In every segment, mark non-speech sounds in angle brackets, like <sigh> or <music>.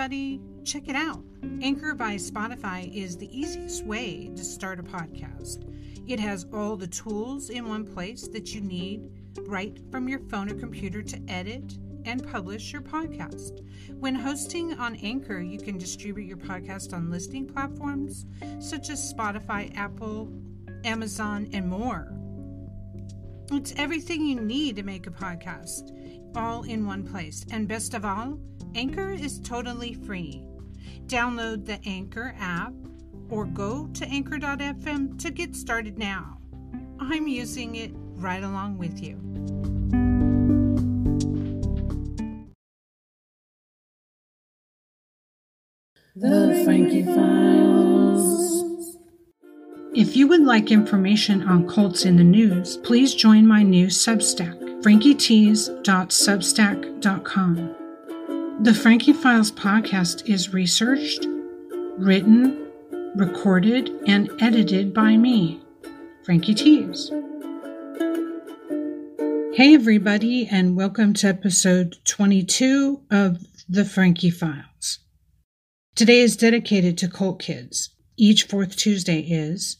everybody, check it out. Anchor by Spotify is the easiest way to start a podcast. It has all the tools in one place that you need right from your phone or computer to edit and publish your podcast. When hosting on Anchor, you can distribute your podcast on listening platforms such as Spotify, Apple, Amazon, and more. It's everything you need to make a podcast, all in one place. And best of all, Anchor is totally free. Download the Anchor app or go to anchor.fm to get started now. I'm using it right along with you. The Frankie Files. If you would like information on cults in the news, please join my new Substack, frankietees.substack.com. The Frankie Files podcast is researched, written, recorded, and edited by me, Frankie Tees. Hey, everybody, and welcome to episode 22 of The Frankie Files. Today is dedicated to cult kids. Each fourth Tuesday is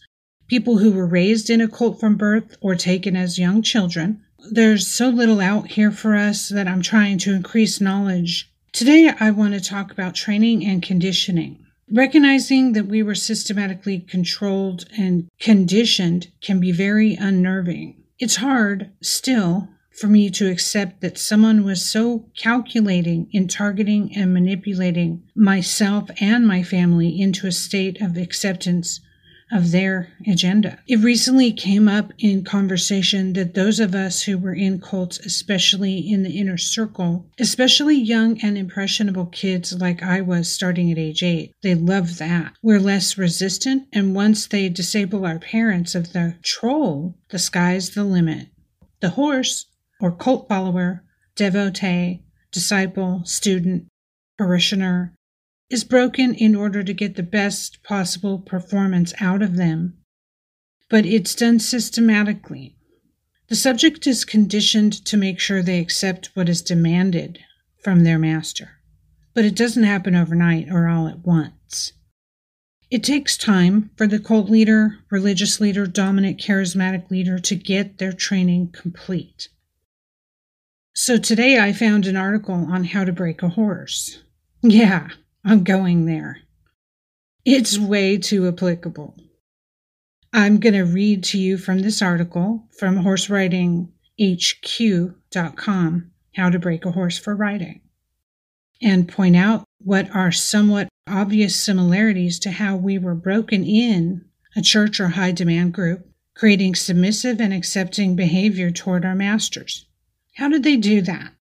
people who were raised in a cult from birth or taken as young children. There's so little out here for us that I'm trying to increase knowledge. Today, I want to talk about training and conditioning. Recognizing that we were systematically controlled and conditioned can be very unnerving. It's hard, still, for me to accept that someone was so calculating in targeting and manipulating myself and my family into a state of acceptance of their agenda. It recently came up in conversation that those of us who were in cults, especially in the inner circle, especially young and impressionable kids like I was starting at age eight, they love that. We're less resistant, and once they disable our parents of the troll, the sky's the limit. The horse or cult follower, devotee, disciple, student, parishioner, is broken in order to get the best possible performance out of them. But it's done systematically. The subject is conditioned to make sure they accept what is demanded from their master. But it doesn't happen overnight or all at once. It takes time for the cult leader, religious leader, dominant charismatic leader to get their training complete. So today I found an article on how to break a horse. Yeah, I'm going there. It's way too applicable. I'm going to read to you from this article from horseridinghq.com, How to Break a Horse for Riding, and point out what are somewhat obvious similarities to how we were broken in a church or high demand group, creating submissive and accepting behavior toward our masters. How did they do that?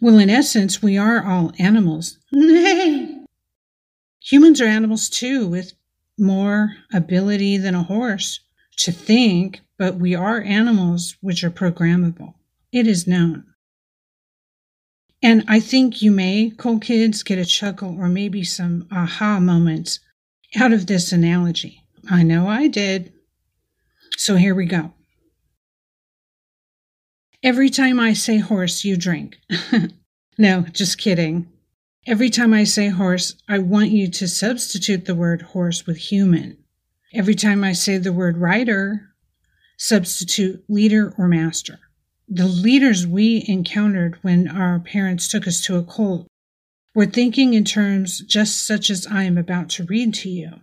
Well, in essence, we are all animals. <laughs> Humans are animals too, with more ability than a horse to think, but we are animals which are programmable. It is known. And I think you may, cool kids, get a chuckle or maybe some aha moments out of this analogy. I know I did. So here we go. Every time I say horse, you drink. <laughs> no, just kidding. Every time I say horse, I want you to substitute the word horse with human. Every time I say the word rider, substitute leader or master. The leaders we encountered when our parents took us to a cult were thinking in terms just such as I am about to read to you.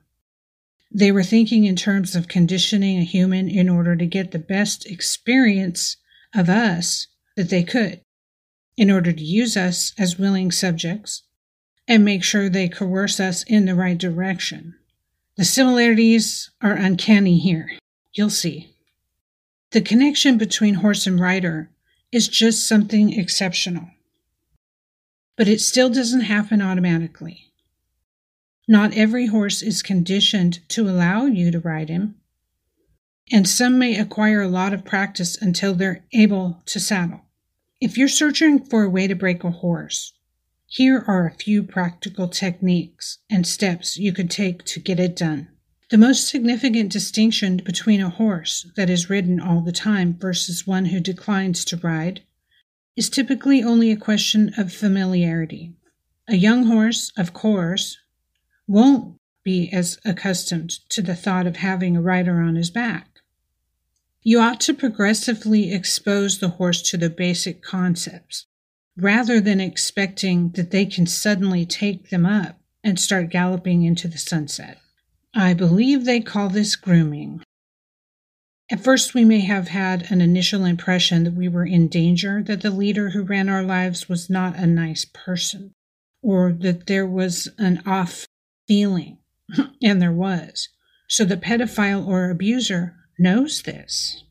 They were thinking in terms of conditioning a human in order to get the best experience of us that they could in order to use us as willing subjects and make sure they coerce us in the right direction. The similarities are uncanny here. You'll see. The connection between horse and rider is just something exceptional. But it still doesn't happen automatically. Not every horse is conditioned to allow you to ride him, and some may acquire a lot of practice until they're able to saddle. If you're searching for a way to break a horse, here are a few practical techniques and steps you could take to get it done. The most significant distinction between a horse that is ridden all the time versus one who declines to ride is typically only a question of familiarity. A young horse, of course, won't be as accustomed to the thought of having a rider on his back. You ought to progressively expose the horse to the basic concepts rather than expecting that they can suddenly take them up and start galloping into the sunset. I believe they call this grooming. At first, we may have had an initial impression that we were in danger, that the leader who ran our lives was not a nice person, or that there was an off feeling, <laughs> and there was. So the pedophile or abuser knows this.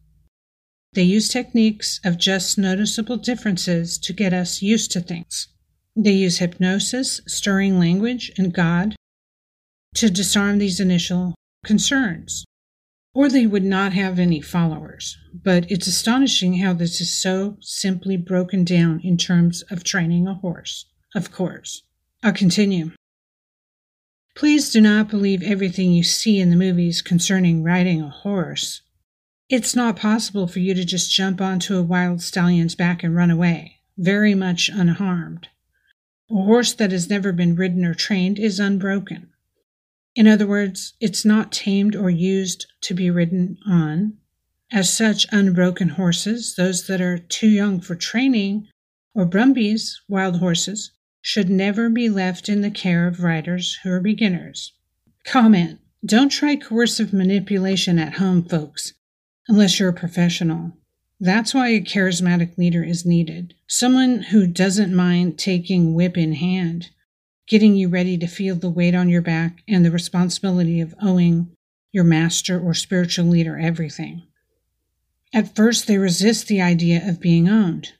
They use techniques of just noticeable differences to get us used to things. They use hypnosis, stirring language, and God to disarm these initial concerns. Or they would not have any followers. But it's astonishing how this is so simply broken down in terms of training a horse. Of course. I'll continue. Please do not believe everything you see in the movies concerning riding a horse. It's not possible for you to just jump onto a wild stallion's back and run away, very much unharmed. A horse that has never been ridden or trained is unbroken. In other words, it's not tamed or used to be ridden on. As such, unbroken horses, those that are too young for training, or brumbies, wild horses, should never be left in the care of riders who are beginners. Comment Don't try coercive manipulation at home, folks, unless you're a professional. That's why a charismatic leader is needed. Someone who doesn't mind taking whip in hand, getting you ready to feel the weight on your back and the responsibility of owing your master or spiritual leader everything. At first, they resist the idea of being owned.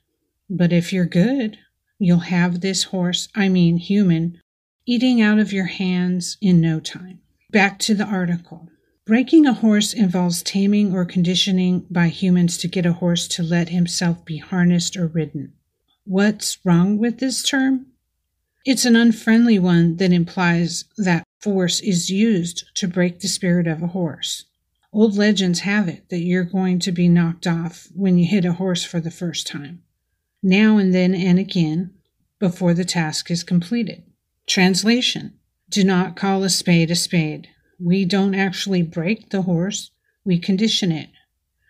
But if you're good, You'll have this horse, I mean human, eating out of your hands in no time. Back to the article. Breaking a horse involves taming or conditioning by humans to get a horse to let himself be harnessed or ridden. What's wrong with this term? It's an unfriendly one that implies that force is used to break the spirit of a horse. Old legends have it that you're going to be knocked off when you hit a horse for the first time now and then and again, before the task is completed. Translation Do not call a spade a spade. We don't actually break the horse, we condition it.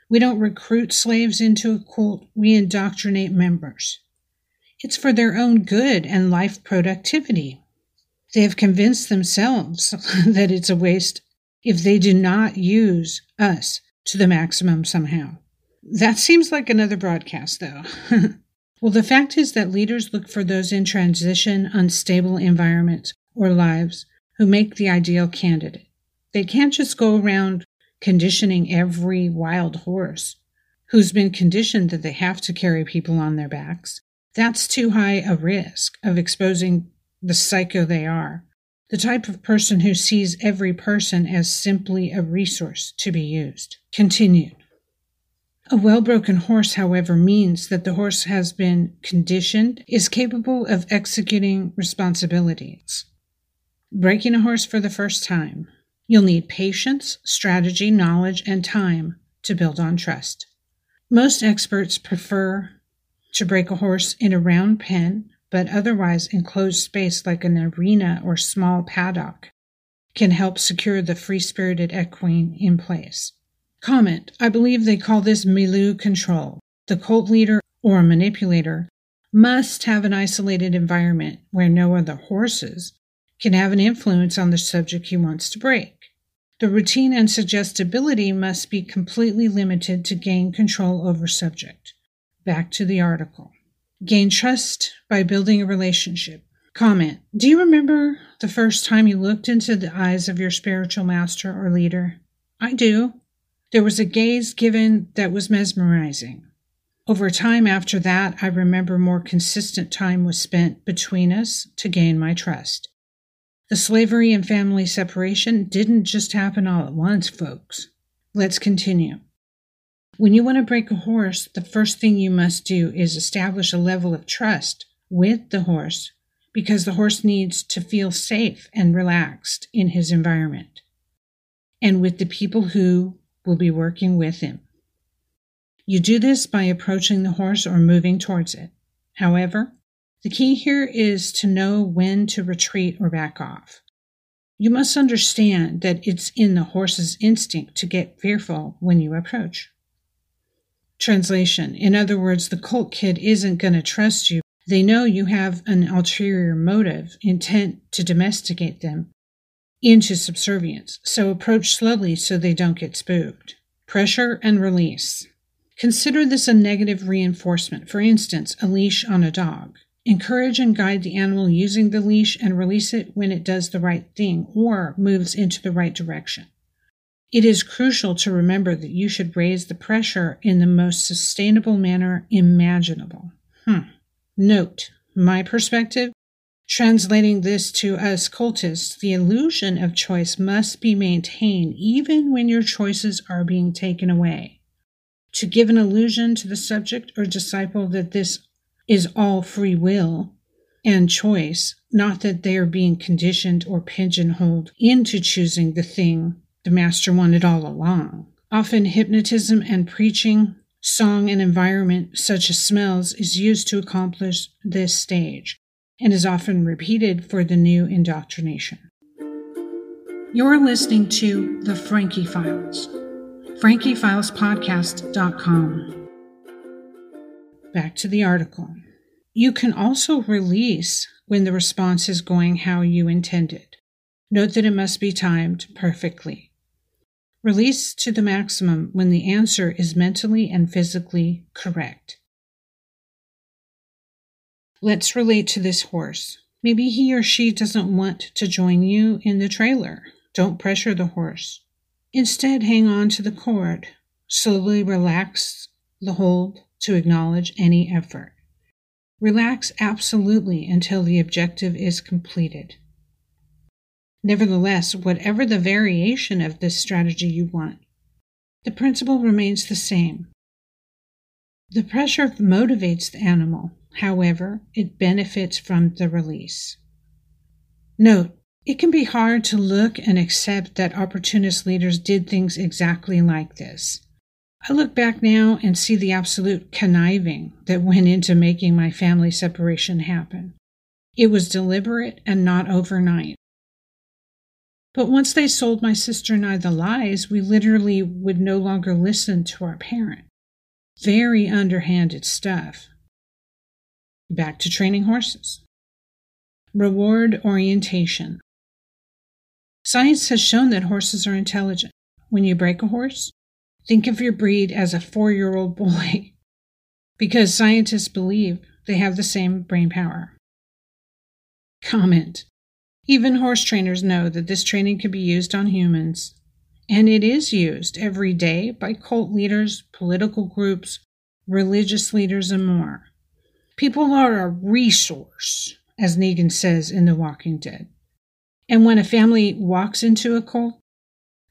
We don't recruit slaves into a cult, we indoctrinate members. It's for their own good and life productivity. They have convinced themselves <laughs> that it's a waste if they do not use us to the maximum somehow. That seems like another broadcast, though. <laughs> Well, the fact is that leaders look for those in transition, unstable environments or lives who make the ideal candidate. They can't just go around conditioning every wild horse who's been conditioned that they have to carry people on their backs. That's too high a risk of exposing the psycho they are, the type of person who sees every person as simply a resource to be used. Continued. A well broken horse, however, means that the horse has been conditioned, is capable of executing responsibilities. Breaking a horse for the first time, you'll need patience, strategy, knowledge, and time to build on trust. Most experts prefer to break a horse in a round pen, but otherwise enclosed space like an arena or small paddock can help secure the free spirited equine in place. Comment I believe they call this milieu control. The cult leader or manipulator must have an isolated environment where no other horses can have an influence on the subject he wants to break. The routine and suggestibility must be completely limited to gain control over subject. Back to the article. Gain trust by building a relationship. Comment Do you remember the first time you looked into the eyes of your spiritual master or leader? I do. There was a gaze given that was mesmerizing. Over time after that, I remember more consistent time was spent between us to gain my trust. The slavery and family separation didn't just happen all at once, folks. Let's continue. When you want to break a horse, the first thing you must do is establish a level of trust with the horse because the horse needs to feel safe and relaxed in his environment and with the people who will be working with him. You do this by approaching the horse or moving towards it. However, The key here is to know when to retreat or back off. You must understand that it's in the horse's instinct to get fearful when you approach. Translation In other words, the colt kid isn't going to trust you. They know you have an ulterior motive, intent to domesticate them into subservience, so approach slowly so they don't get spooked. Pressure and release. Consider this a negative reinforcement, for instance, a leash on a dog. Encourage and guide the animal using the leash and release it when it does the right thing or moves into the right direction. It is crucial to remember that you should raise the pressure in the most sustainable manner imaginable. Hmm. Note, my perspective, translating this to us cultists, the illusion of choice must be maintained even when your choices are being taken away. To give an illusion to the subject or disciple that this is all free will and choice, not that they are being conditioned or pigeonholed into choosing the thing the master wanted all along. Often, hypnotism and preaching, song, and environment, such as smells, is used to accomplish this stage and is often repeated for the new indoctrination. You're listening to The Frankie Files, frankiefilespodcast.com. Back to the article. You can also release when the response is going how you intended. Note that it must be timed perfectly. Release to the maximum when the answer is mentally and physically correct. Let's relate to this horse. Maybe he or she doesn't want to join you in the trailer. Don't pressure the horse. Instead, hang on to the cord. Slowly relax the hold to acknowledge any effort. Relax absolutely until the objective is completed. Nevertheless, whatever the variation of this strategy you want, the principle remains the same. The pressure motivates the animal, however, it benefits from the release. Note, it can be hard to look and accept that opportunist leaders did things exactly like this. I look back now and see the absolute conniving that went into making my family separation happen. It was deliberate and not overnight. But once they sold my sister and I the lies, we literally would no longer listen to our parent. Very underhanded stuff. Back to training horses. Reward orientation. Science has shown that horses are intelligent. When you break a horse, Think of your breed as a four year old boy, <laughs> because scientists believe they have the same brain power. Comment Even horse trainers know that this training can be used on humans, and it is used every day by cult leaders, political groups, religious leaders, and more. People are a resource, as Negan says in The Walking Dead. And when a family walks into a cult,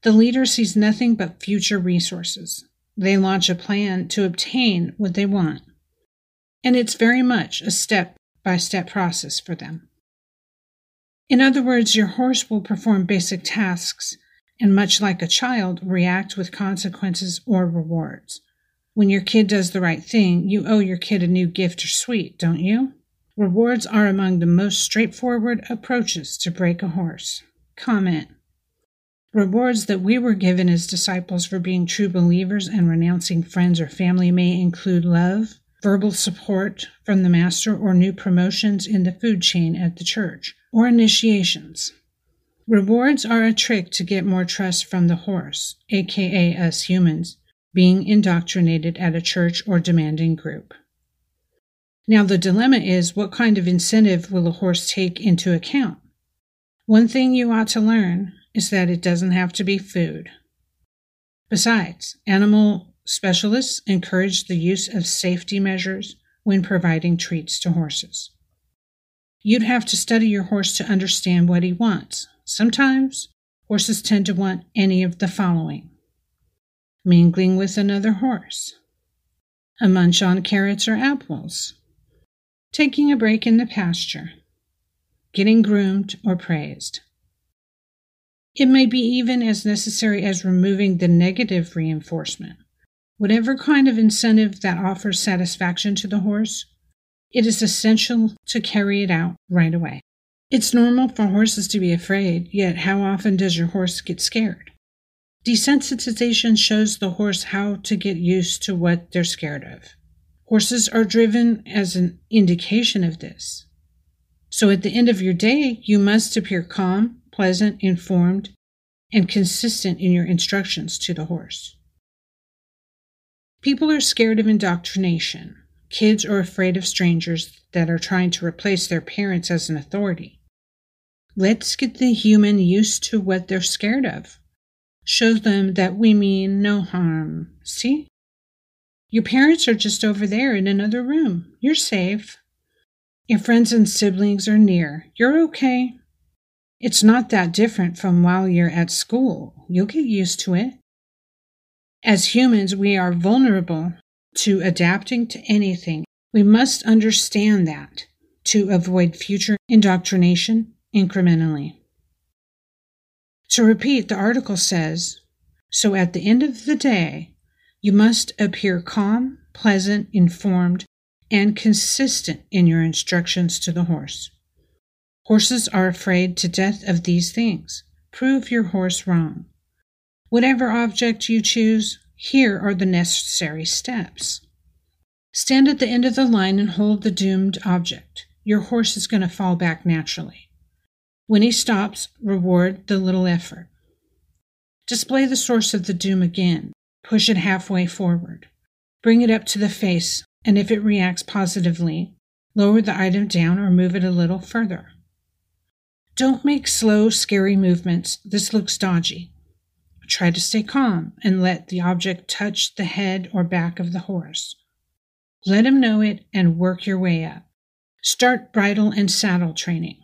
the leader sees nothing but future resources. They launch a plan to obtain what they want. And it's very much a step by step process for them. In other words, your horse will perform basic tasks and, much like a child, react with consequences or rewards. When your kid does the right thing, you owe your kid a new gift or sweet, don't you? Rewards are among the most straightforward approaches to break a horse. Comment Rewards that we were given as disciples for being true believers and renouncing friends or family may include love, verbal support from the master, or new promotions in the food chain at the church, or initiations. Rewards are a trick to get more trust from the horse, aka us humans, being indoctrinated at a church or demanding group. Now, the dilemma is what kind of incentive will a horse take into account? One thing you ought to learn is that it doesn't have to be food. Besides, animal specialists encourage the use of safety measures when providing treats to horses. You'd have to study your horse to understand what he wants. Sometimes horses tend to want any of the following mingling with another horse, a munch on carrots or apples, taking a break in the pasture, getting groomed or praised. It may be even as necessary as removing the negative reinforcement. Whatever kind of incentive that offers satisfaction to the horse, it is essential to carry it out right away. It's normal for horses to be afraid, yet how often does your horse get scared? Desensitization shows the horse how to get used to what they're scared of. Horses are driven as an indication of this. So at the end of your day, you must appear calm, pleasant, informed, and consistent in your instructions to the horse. People are scared of indoctrination. Kids are afraid of strangers that are trying to replace their parents as an authority. Let's get the human used to what they're scared of. Show them that we mean no harm. See? Your parents are just over there in another room. You're safe. Your friends and siblings are near. You're okay. It's not that different from while you're at school. You'll get used to it. As humans, we are vulnerable to adapting to anything. We must understand that to avoid future indoctrination incrementally. To repeat, the article says So at the end of the day, you must appear calm, pleasant, informed, and consistent in your instructions to the horse. Horses are afraid to death of these things. Prove your horse wrong. Whatever object you choose, here are the necessary steps. Stand at the end of the line and hold the doomed object. Your horse is going to fall back naturally. When he stops, reward the little effort. Display the source of the doom again. Push it halfway forward. Bring it up to the face, and if it reacts positively, lower the item down or move it a little further. Don't make slow, scary movements. This looks dodgy. Try to stay calm and let the object touch the head or back of the horse. Let him know it and work your way up. Start bridle and saddle training.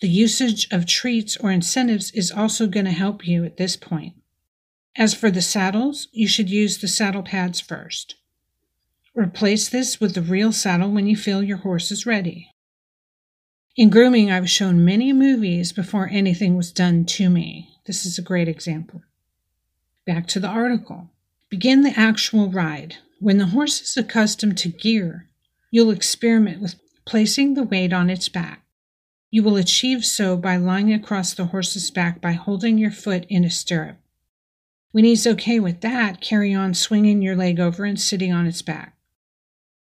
The usage of treats or incentives is also going to help you at this point. As for the saddles, you should use the saddle pads first. Replace this with the real saddle when you feel your horse is ready. In grooming, I was shown many movies before anything was done to me. This is a great example. Back to the article. Begin the actual ride. When the horse is accustomed to gear, you'll experiment with placing the weight on its back. You will achieve so by lying across the horse's back by holding your foot in a stirrup. When he's okay with that, carry on swinging your leg over and sitting on its back.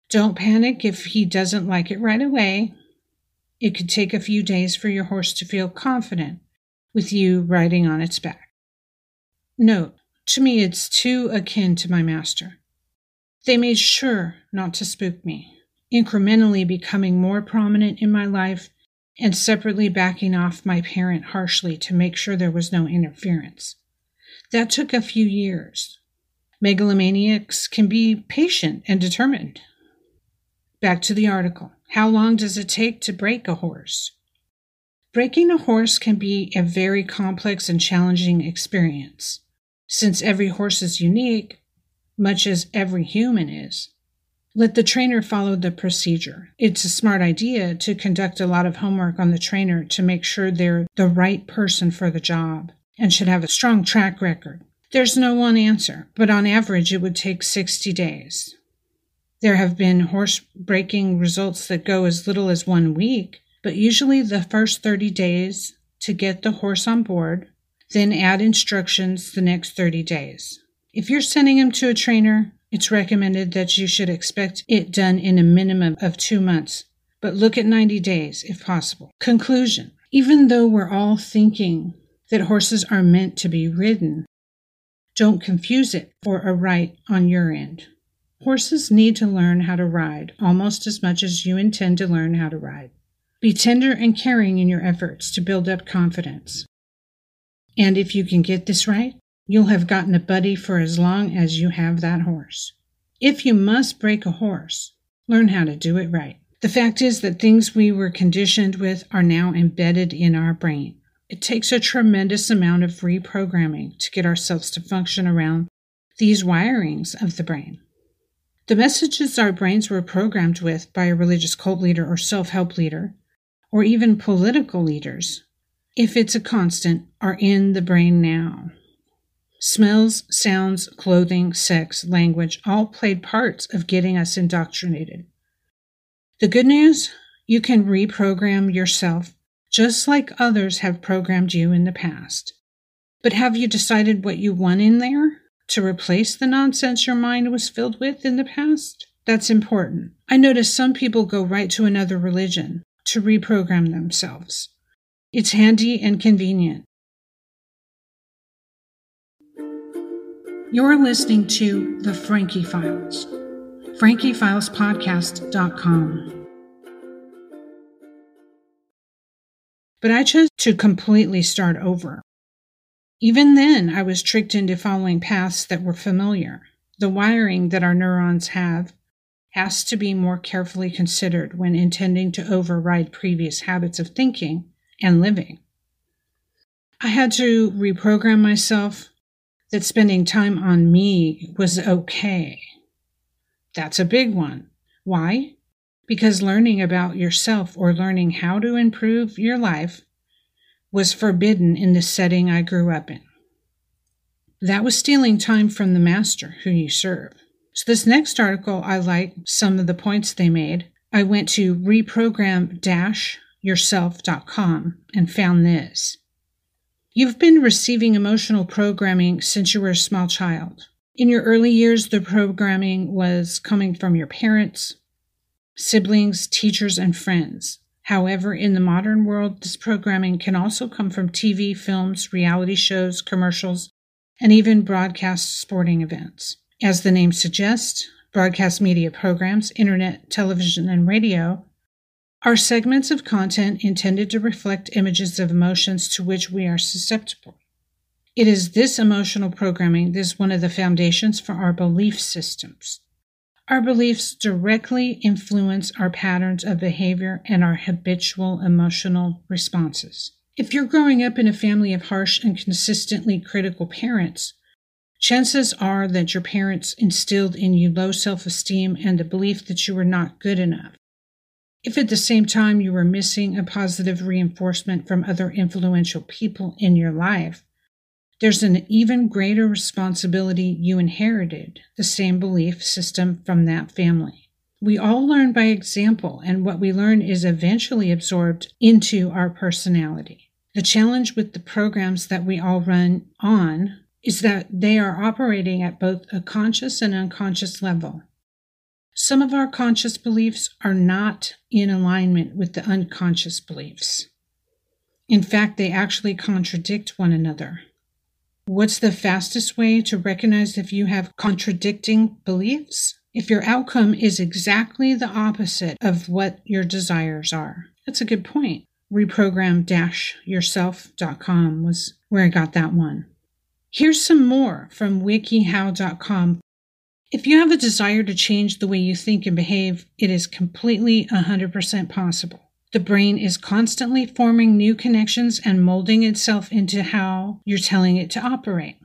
Don't panic if he doesn't like it right away. It could take a few days for your horse to feel confident with you riding on its back. Note, to me, it's too akin to my master. They made sure not to spook me, incrementally becoming more prominent in my life and separately backing off my parent harshly to make sure there was no interference. That took a few years. Megalomaniacs can be patient and determined. Back to the article. How long does it take to break a horse? Breaking a horse can be a very complex and challenging experience. Since every horse is unique, much as every human is, let the trainer follow the procedure. It's a smart idea to conduct a lot of homework on the trainer to make sure they're the right person for the job and should have a strong track record. There's no one answer, but on average, it would take 60 days. There have been horse breaking results that go as little as one week, but usually the first 30 days to get the horse on board, then add instructions the next 30 days. If you're sending him to a trainer, it's recommended that you should expect it done in a minimum of two months, but look at 90 days if possible. Conclusion Even though we're all thinking that horses are meant to be ridden, don't confuse it for a right on your end. Horses need to learn how to ride almost as much as you intend to learn how to ride. Be tender and caring in your efforts to build up confidence. And if you can get this right, You'll have gotten a buddy for as long as you have that horse. If you must break a horse, learn how to do it right. The fact is that things we were conditioned with are now embedded in our brain. It takes a tremendous amount of reprogramming to get ourselves to function around these wirings of the brain. The messages our brains were programmed with by a religious cult leader or self help leader, or even political leaders, if it's a constant, are in the brain now. Smells, sounds, clothing, sex, language all played parts of getting us indoctrinated. The good news you can reprogram yourself just like others have programmed you in the past. But have you decided what you want in there to replace the nonsense your mind was filled with in the past? That's important. I notice some people go right to another religion to reprogram themselves. It's handy and convenient. You're listening to The Frankie Files, frankiefilespodcast.com. But I chose to completely start over. Even then, I was tricked into following paths that were familiar. The wiring that our neurons have has to be more carefully considered when intending to override previous habits of thinking and living. I had to reprogram myself that spending time on me was okay. That's a big one. Why? Because learning about yourself or learning how to improve your life was forbidden in the setting I grew up in. That was stealing time from the master who you serve. So, this next article, I like some of the points they made. I went to reprogram yourself.com and found this. You've been receiving emotional programming since you were a small child. In your early years, the programming was coming from your parents, siblings, teachers, and friends. However, in the modern world, this programming can also come from TV, films, reality shows, commercials, and even broadcast sporting events. As the name suggests, broadcast media programs, internet, television, and radio are segments of content intended to reflect images of emotions to which we are susceptible. It is this emotional programming that is one of the foundations for our belief systems. Our beliefs directly influence our patterns of behavior and our habitual emotional responses. If you're growing up in a family of harsh and consistently critical parents, chances are that your parents instilled in you low self esteem and the belief that you were not good enough. If at the same time you were missing a positive reinforcement from other influential people in your life, there's an even greater responsibility you inherited the same belief system from that family. We all learn by example, and what we learn is eventually absorbed into our personality. The challenge with the programs that we all run on is that they are operating at both a conscious and unconscious level. Some of our conscious beliefs are not in alignment with the unconscious beliefs. In fact, they actually contradict one another. What's the fastest way to recognize if you have contradicting beliefs? If your outcome is exactly the opposite of what your desires are. That's a good point. Reprogram-yourself.com was where I got that one. Here's some more from wikihow.com if you have a desire to change the way you think and behave, it is completely 100% possible. The brain is constantly forming new connections and molding itself into how you're telling it to operate.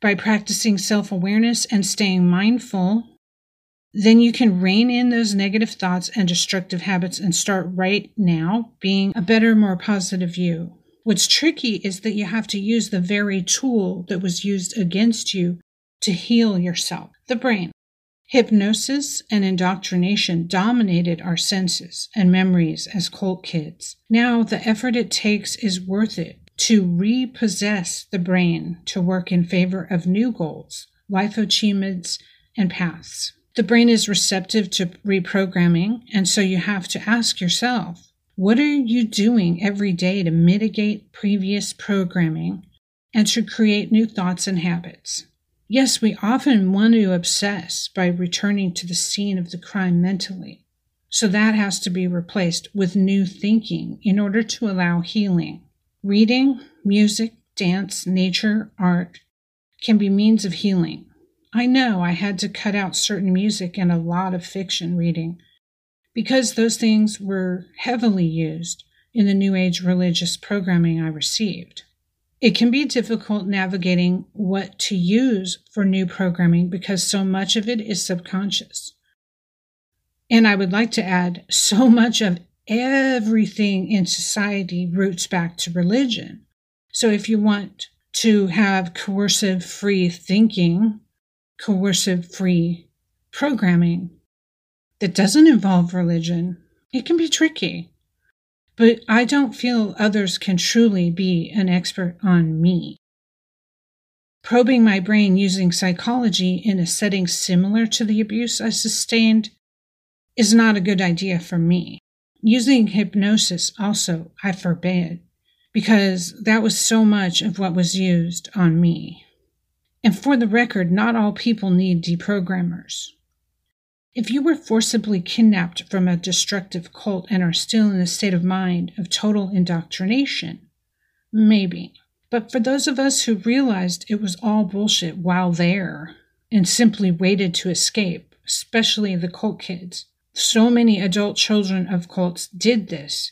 By practicing self awareness and staying mindful, then you can rein in those negative thoughts and destructive habits and start right now being a better, more positive you. What's tricky is that you have to use the very tool that was used against you to heal yourself, the brain. Hypnosis and indoctrination dominated our senses and memories as cult kids. Now, the effort it takes is worth it to repossess the brain to work in favor of new goals, life achievements, and paths. The brain is receptive to reprogramming, and so you have to ask yourself what are you doing every day to mitigate previous programming and to create new thoughts and habits? Yes, we often want to obsess by returning to the scene of the crime mentally. So that has to be replaced with new thinking in order to allow healing. Reading, music, dance, nature, art can be means of healing. I know I had to cut out certain music and a lot of fiction reading because those things were heavily used in the New Age religious programming I received. It can be difficult navigating what to use for new programming because so much of it is subconscious. And I would like to add so much of everything in society roots back to religion. So if you want to have coercive free thinking, coercive free programming that doesn't involve religion, It can be tricky, but I don't feel others can truly be an expert on me. Probing my brain using psychology in a setting similar to the abuse I sustained is not a good idea for me. Using hypnosis also, I forbid, because that was so much of what was used on me. And for the record, not all people need deprogrammers. If you were forcibly kidnapped from a destructive cult and are still in a state of mind of total indoctrination, maybe. But for those of us who realized it was all bullshit while there and simply waited to escape, especially the cult kids, so many adult children of cults did this.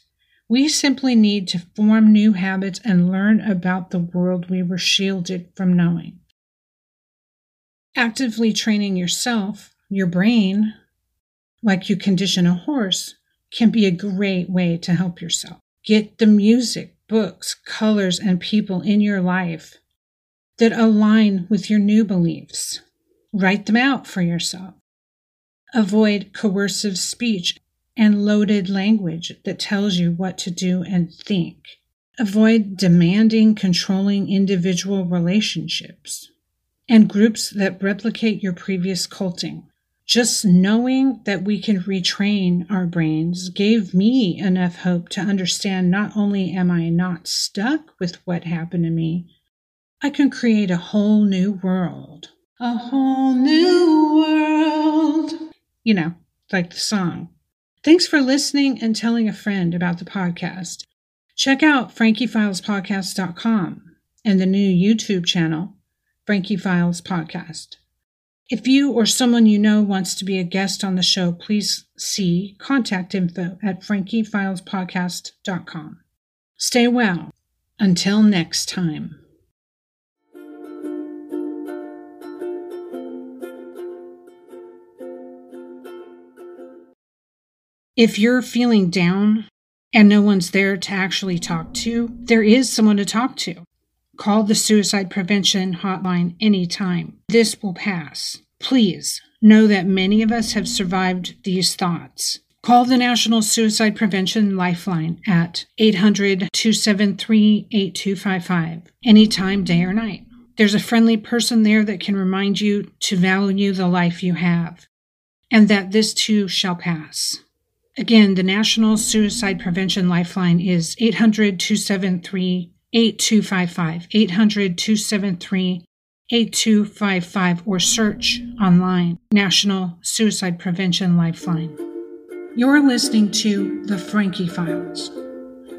We simply need to form new habits and learn about the world we were shielded from knowing. Actively training yourself your brain, like you condition a horse, can be a great way to help yourself. Get the music, books, colors, and people in your life that align with your new beliefs. Write them out for yourself. Avoid coercive speech and loaded language that tells you what to do and think. Avoid demanding, controlling individual relationships and groups that replicate your previous culting. Just knowing that we can retrain our brains gave me enough hope to understand not only am I not stuck with what happened to me, I can create a whole new world. A whole new world. You know, like the song. Thanks for listening and telling a friend about the podcast. Check out frankiefilespodcast.com and the new YouTube channel, Frankie Files Podcast. If you or someone you know wants to be a guest on the show, please see contact info at frankiefilespodcast.com. Stay well. Until next time. If you're feeling down and no one's there to actually talk to, there is someone to talk to. Call the suicide prevention hotline anytime. This will pass. Please know that many of us have survived these thoughts. Call the National Suicide Prevention Lifeline at 800 273 8255 anytime, day or night. There's a friendly person there that can remind you to value the life you have and that this too shall pass. Again, the National Suicide Prevention Lifeline is 800 273 8255, 800 273 8255, or search online National Suicide Prevention Lifeline. You're listening to The Frankie Files,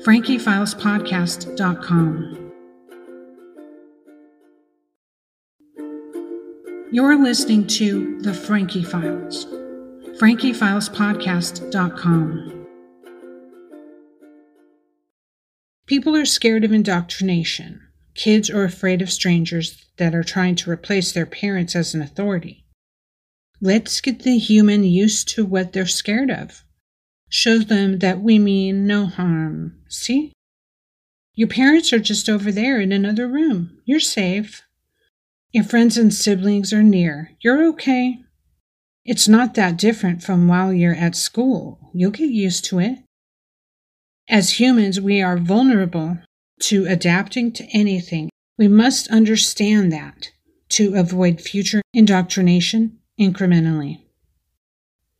frankiefilespodcast.com. You're listening to The Frankie Files, frankiefilespodcast.com. People are scared of indoctrination. Kids are afraid of strangers that are trying to replace their parents as an authority. Let's get the human used to what they're scared of. Show them that we mean no harm. See? Your parents are just over there in another room. You're safe. Your friends and siblings are near. You're okay. It's not that different from while you're at school. You'll get used to it. As humans, we are vulnerable to adapting to anything. We must understand that to avoid future indoctrination incrementally.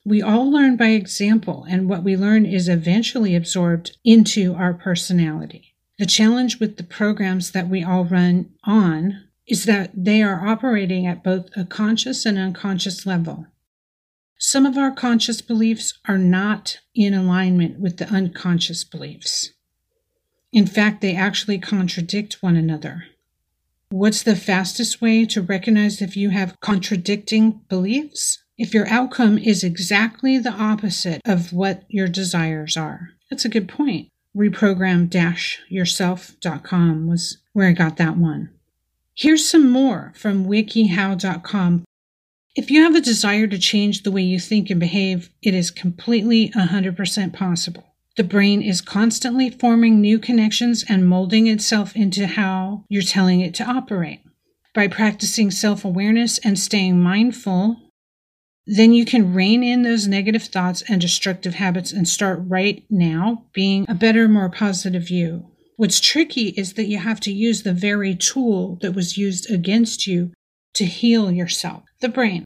We all learn by example, and what we learn is eventually absorbed into our personality. The challenge with the programs that we all run on is that they are operating at both a conscious and unconscious level. Some of our conscious beliefs are not in alignment with the unconscious beliefs. In fact, they actually contradict one another. What's the fastest way to recognize if you have contradicting beliefs? If your outcome is exactly the opposite of what your desires are. That's a good point. Reprogram-yourself.com was where I got that one. Here's some more from wikihow.com if you have a desire to change the way you think and behave, it is completely 100% possible. The brain is constantly forming new connections and molding itself into how you're telling it to operate. By practicing self awareness and staying mindful, then you can rein in those negative thoughts and destructive habits and start right now being a better, more positive you. What's tricky is that you have to use the very tool that was used against you to heal yourself, the brain.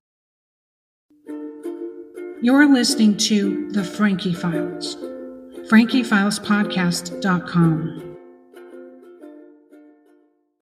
You're listening to The Frankie Files, frankiefilespodcast.com.